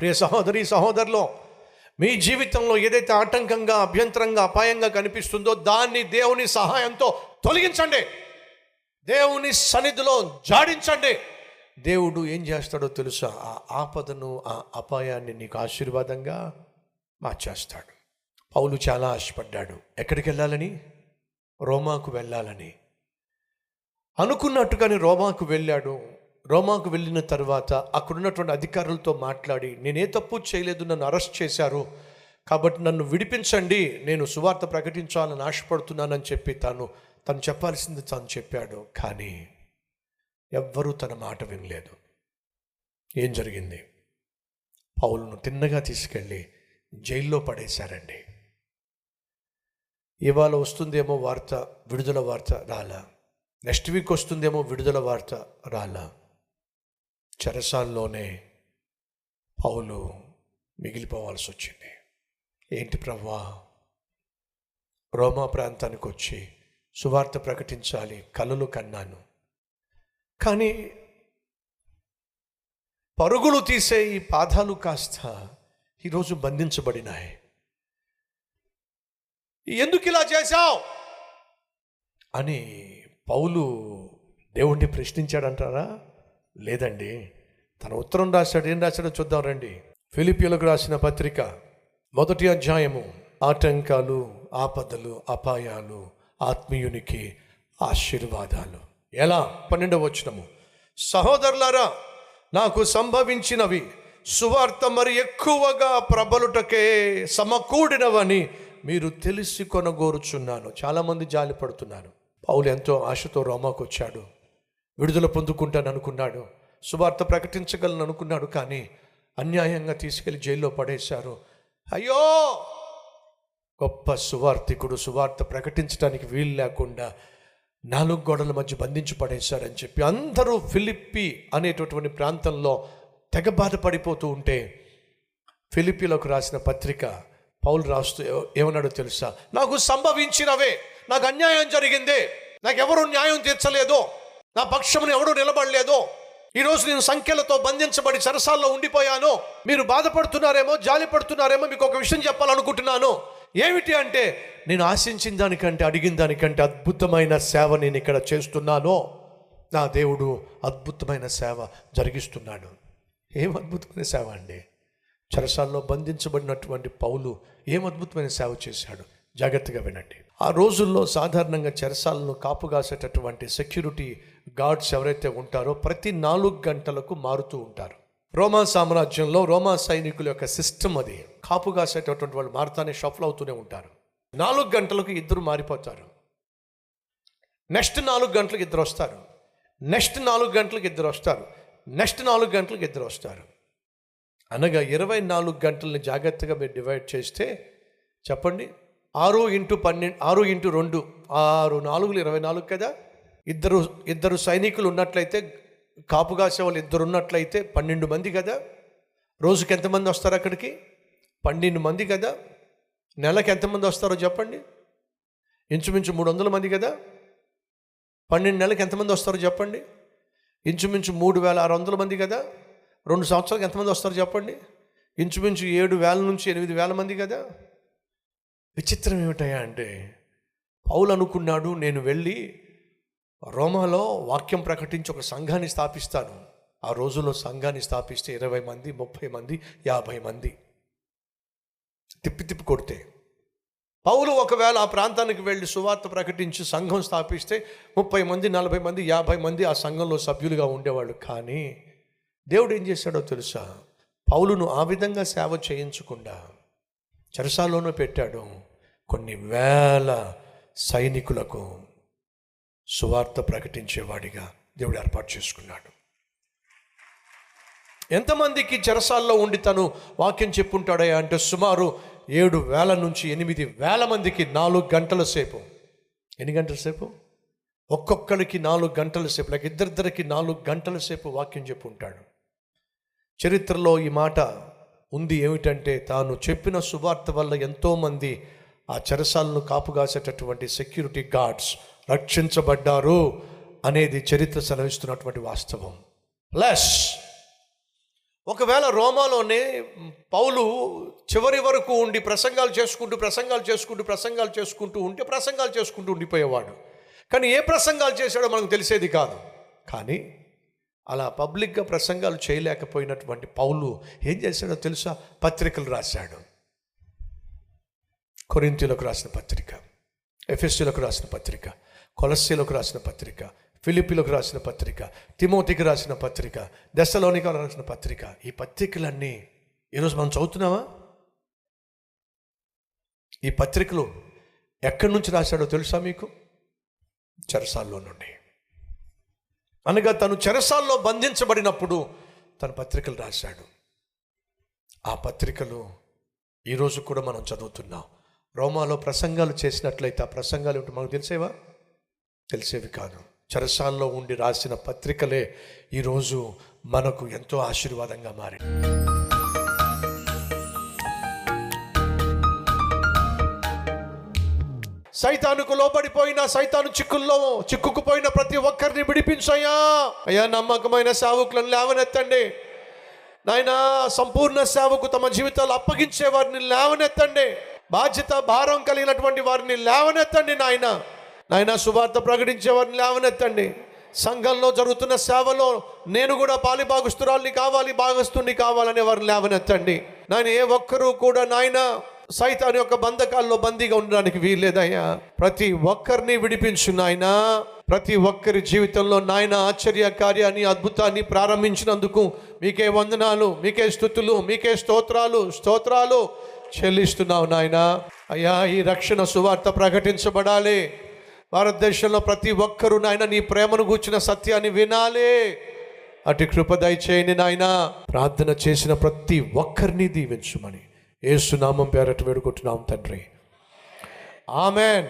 ప్రియ సహోదరి సహోదరులో మీ జీవితంలో ఏదైతే ఆటంకంగా అభ్యంతరంగా అపాయంగా కనిపిస్తుందో దాన్ని దేవుని సహాయంతో తొలగించండి. దేవుని సన్నిధిలో జాడించండి. దేవుడు ఏం చేస్తాడో తెలుసా? ఆ ఆపదను ఆ అపాయాన్ని నీకు ఆశీర్వాదంగా మార్చేస్తాడు. పౌలు చాలా ఆశపడ్డాడు. ఎక్కడికి వెళ్ళాలని? రోమాకు వెళ్ళాలని. అనుకున్నట్టుగానే రోమాకు వెళ్ళాడు. రోమాకు వెళ్ళిన తర్వాత అక్కడున్నటువంటి అధికారులతో మాట్లాడి నేనే తప్పు చేయలేదు నన్ను అరెస్ట్ చేశారు కాబట్టి నన్ను విడిపించండి నేను సువార్త ప్రకటించాలని ఆశపడుతున్నానని చెప్పి తాను తను చెప్పాల్సింది తాను చెప్పాడు. కానీ ఎవ్వరూ తన మాట వినలేదు. ఏం జరిగింది? పౌలను తిన్నగా తీసుకెళ్ళి జైల్లో పడేశారండి. ఇవాళ వస్తుందేమో వార్త విడుదల వార్త రాలా? నెక్స్ట్ వీక్ వస్తుందేమో విడుదల వార్త రాలా? చెరసాల్లోనే పౌలు మిగిలిపోవాల్సి వచ్చింది. ఏంటి ప్రవ్వా? రోమా ప్రాంతానికి వచ్చి సువార్త ప్రకటించాలి కలలు కన్నాను. కానీ పరుగులు తీసే ఈ పాదాలు కాస్త ఈరోజు బంధించబడినాయి. ఎందుకు ఇలా చేశావు? అని పౌలు దేవుణ్ణి ప్రశ్నించాడంటారా? లేదండి. తన ఉత్తరం రాశాడు ఏం రాశాడో చూద్దాం రండి. ఫిలిపియలకు రాసిన పత్రిక మొదటి అధ్యాయము ఆటంకాలు ఆపదలు అపాయాలు ఆత్మీయునికి ఆశీర్వాదాలు. ఎలా? పన్నెండవ వచ్చినము సహోదరులారా నాకు సంభవించినవి సువార్త మరి ఎక్కువగా ప్రబలుటకే సమకూడినవని మీరు తెలిసి కొనగోరుచున్నాను. చాలామంది జాలి పడుతున్నారు పౌలు ఎంతో ఆశతో రోమాకు వచ్చాడు విడుదల పొందుకుంటాను అనుకున్నాడు సువార్త ప్రకటించగలను అనుకున్నాడు కానీ అన్యాయంగా తీసుకెళ్ళి జైల్లో పడేశారు. అయ్యో! గొప్ప సువార్థికుడు సువార్త ప్రకటించడానికి వీలు లేకుండా నాలుగు గోడల మధ్య బంధించి పడేశారని చెప్పి అందరూ ఫిలిప్పి అనేటటువంటి ప్రాంతంలో తెగ బాధపడిపోతూ ఉంటే ఫిలిప్పీలోకి రాసిన పత్రిక పౌలు రాస్తూ ఏమన్నాడో తెలుసా? నాకు సంభవించినవే. నాకు అన్యాయం జరిగిందే. నాకు న్యాయం తీర్చలేదు. నా పక్షమును ఎవడూ నిలబడలేదు. ఈరోజు నేను సంఖ్యలతో బంధించబడి చరసాల్లో ఉండిపోయాను. మీరు బాధపడుతున్నారేమో జాలి పడుతున్నారేమో మీకు ఒక విషయం చెప్పాలనుకుంటున్నాను. ఏమిటి అంటే నేను ఆశించిన దానికంటే అడిగిన దానికంటే అద్భుతమైన సేవ నేను ఇక్కడ చేస్తున్నాను. నా దేవుడు అద్భుతమైన సేవ జరిగిస్తున్నాడు. ఏం అద్భుతమైన సేవ అండి? చరసాల్లో బంధించబడినటువంటి పౌలు ఏం అద్భుతమైన సేవ చేశాడు? జాగ్రత్తగా వినండి. ఆ రోజుల్లో సాధారణంగా చెరసాలను కాపుగాసేటటువంటి సెక్యూరిటీ గాడ్స్ ఎవరైతే ఉంటారో ప్రతి నాలుగు గంటలకు మారుతూ ఉంటారు. రోమా సామ్రాజ్యంలో రోమా సైనికుల యొక్క సిస్టమ్ అది. కాపుగాసేటటువంటి వాళ్ళు మారుతానే షఫల్ అవుతూనే ఉంటారు. నాలుగు గంటలకు ఇద్దరు మారిపోతారు. నెక్స్ట్ నాలుగు గంటలకు ఇద్దరు వస్తారు. నెక్స్ట్ నాలుగు గంటలకు ఇద్దరు వస్తారు. నెక్స్ట్ నాలుగు గంటలకు ఇద్దరు వస్తారు. అనగా ఇరవై నాలుగు గంటలని జాగ్రత్తగా మీరు డివైడ్ చేస్తే చెప్పండి. ఆరు ఇంటూ పన్నెండు ఆరు ఇంటూ రెండు ఆరు నాలుగులు ఇరవై నాలుగు కదా? ఇద్దరు ఇద్దరు సైనికులు ఉన్నట్లయితే కాపు కాసే వాళ్ళు ఇద్దరు ఉన్నట్లయితే పన్నెండు మంది కదా? రోజుకి ఎంతమంది వస్తారు అక్కడికి? పన్నెండు మంది కదా? నెలకి ఎంతమంది వస్తారో చెప్పండి. ఇంచుమించు మూడు వందల మంది కదా? పన్నెండు నెలలకు ఎంతమంది వస్తారో చెప్పండి. ఇంచుమించు మూడు వేల ఆరు వందల మంది కదా? రెండు సంవత్సరాలకు ఎంతమంది వస్తారో చెప్పండి. ఇంచుమించు ఏడు వేల నుంచి ఎనిమిది వేల మంది కదా? విచిత్రం ఏమిటయా అంటే పౌలు అనుకున్నాడు నేను వెళ్ళి రోమాలో వాక్యం ప్రకటించి ఒక సంఘాన్ని స్థాపిస్తాను. ఆ రోజుల్లో సంఘాన్ని స్థాపిస్తే ఇరవై మంది ముప్పై మంది యాభై మంది తిప్పి తిప్పి కొడితే. పౌలు ఒకవేళ ఆ ప్రాంతానికి వెళ్ళి సువార్త ప్రకటించి సంఘం స్థాపిస్తే ముప్పై మంది నలభై మంది యాభై మంది ఆ సంఘంలో సభ్యులుగా ఉండేవాళ్ళు. కానీ దేవుడు ఏం చేశాడో తెలుసా? పౌలును ఆ విధంగా సేవ చేయించకుండా చెరసాలోనూ పెట్టాడు. కొన్ని వేల సైనికులకు సువార్త ప్రకటించేవాడిగా దేవుడు ఏర్పాటు చేసుకున్నాడు. ఎంతమందికి చెరసాల్లో ఉండి తను వాక్యం చెప్పుంటాడే అంటే సుమారు ఏడు వేల నుంచి ఎనిమిది వేల మందికి నాలుగు గంటల సేపు. ఎన్ని గంటల సేపు? ఒక్కొక్కరికి నాలుగు గంటల సేపు లేక ఇద్దరిద్దరికి నాలుగు గంటల సేపు వాక్యం చెప్పుంటాడు. చరిత్రలో ఈ మాట ఉంది ఏమిటంటే తాను చెప్పిన సువార్త వల్ల ఎంతోమంది ఆ చెరసాలను కాపుగాసేటటువంటి సెక్యూరిటీ గార్డ్స్ రక్షించబడ్డారు అనేది చరిత్ర సెలవిస్తున్నటువంటి వాస్తవం. ప్లస్ ఒకవేళ రోమాలోనే పౌలు చివరి వరకు ఉండి ప్రసంగాలు చేసుకుంటూ ప్రసంగాలు చేసుకుంటూ ప్రసంగాలు చేసుకుంటూ ఉంటే ప్రసంగాలు చేసుకుంటూ ఉండిపోయేవాడు. కానీ ఏ ప్రసంగాలు చేశాడో మనకు తెలిసేది కాదు. కానీ అలా పబ్లిక్గా ప్రసంగాలు చేయలేకపోయినటువంటి పౌలు ఏం చేశాడో తెలుసా? పత్రికలు రాశాడు. కొరింతీలకు రాసిన పత్రిక ఎఫ్ఎస్సీలకు రాసిన పత్రిక కొలస్సీలకు రాసిన పత్రిక ఫిలిపిలకు రాసిన పత్రిక తిమోతికి రాసిన పత్రిక దశలోనికి రాసిన పత్రిక. ఈ పత్రికలన్నీ ఈరోజు మనం చదువుతున్నామా? ఈ పత్రికలు ఎక్కడి నుంచి రాశాడో తెలుసా మీకు? చెరసాల్లో నుండి. అనగా తను చెరసాల్లో బంధించబడినప్పుడు తన పత్రికలు రాశాడు. ఆ పత్రికలు ఈరోజు కూడా మనం చదువుతున్నాం. రోమాలో ప్రసంగాలు చేసినట్లయితే ఆ ప్రసంగాలు ఏమిటి మనకు తెలిసేవా? తెలిసేవి కాదు. చరసాల్లో ఉండి రాసిన పత్రికలే ఈరోజు మనకు ఎంతో ఆశీర్వాదంగా మారి సైతానుకు లోబడిపోయిన సైతాను చిక్కుల్లో చిక్కుకుపోయిన ప్రతి ఒక్కరిని విడిపించయ్యా. అయ్యా నమ్మకమైన సేవకులను లేవనెత్తండి. నాయన సంపూర్ణ సేవకు తమ జీవితాలు అప్పగించే వారిని లేవనెత్తండి. బాధ్యత భారం కలిగినటువంటి వారిని లేవనెత్తండి నాయన. నాయన శుభార్త ప్రకటించే వారిని లేవనెత్తండి. సంఘంలో జరుగుతున్న సేవలో నేను కూడా పాలి భాగస్తురాల్ని కావాలి భాగస్తుని కావాలనే వారిని లేవనెత్తండి. నాయన ఏ ఒక్కరూ కూడా నాయన సైతాన్ యొక్క బంధకాల్లో బందీగా ఉండడానికి వీల్లేదయ్యా. ప్రతి ఒక్కరిని విడిపించు నాయన. ప్రతి ఒక్కరి జీవితంలో నాయన ఆశ్చర్య కార్యాన్ని అద్భుతాన్ని ప్రారంభించినందుకు మీకే వందనాలు మీకే స్థుతులు మీకే స్తోత్రాలు స్తోత్రాలు. చెల్లిస్తున్నావు నాయన. అయ్యా ఈ రక్షణ సువార్త ప్రకటించబడాలి. భారతదేశంలో ప్రతి ఒక్కరూ నాయన నీ ప్రేమను గూర్చిన సత్యాన్ని వినాలి. అటు కృప దయచేయండి నాయన. ప్రార్థన చేసిన ప్రతి ఒక్కరిని దీవించుమని. ఏసునామం పేరట వేడుకుంటున్నాం తండ్రి. ఆమెన్.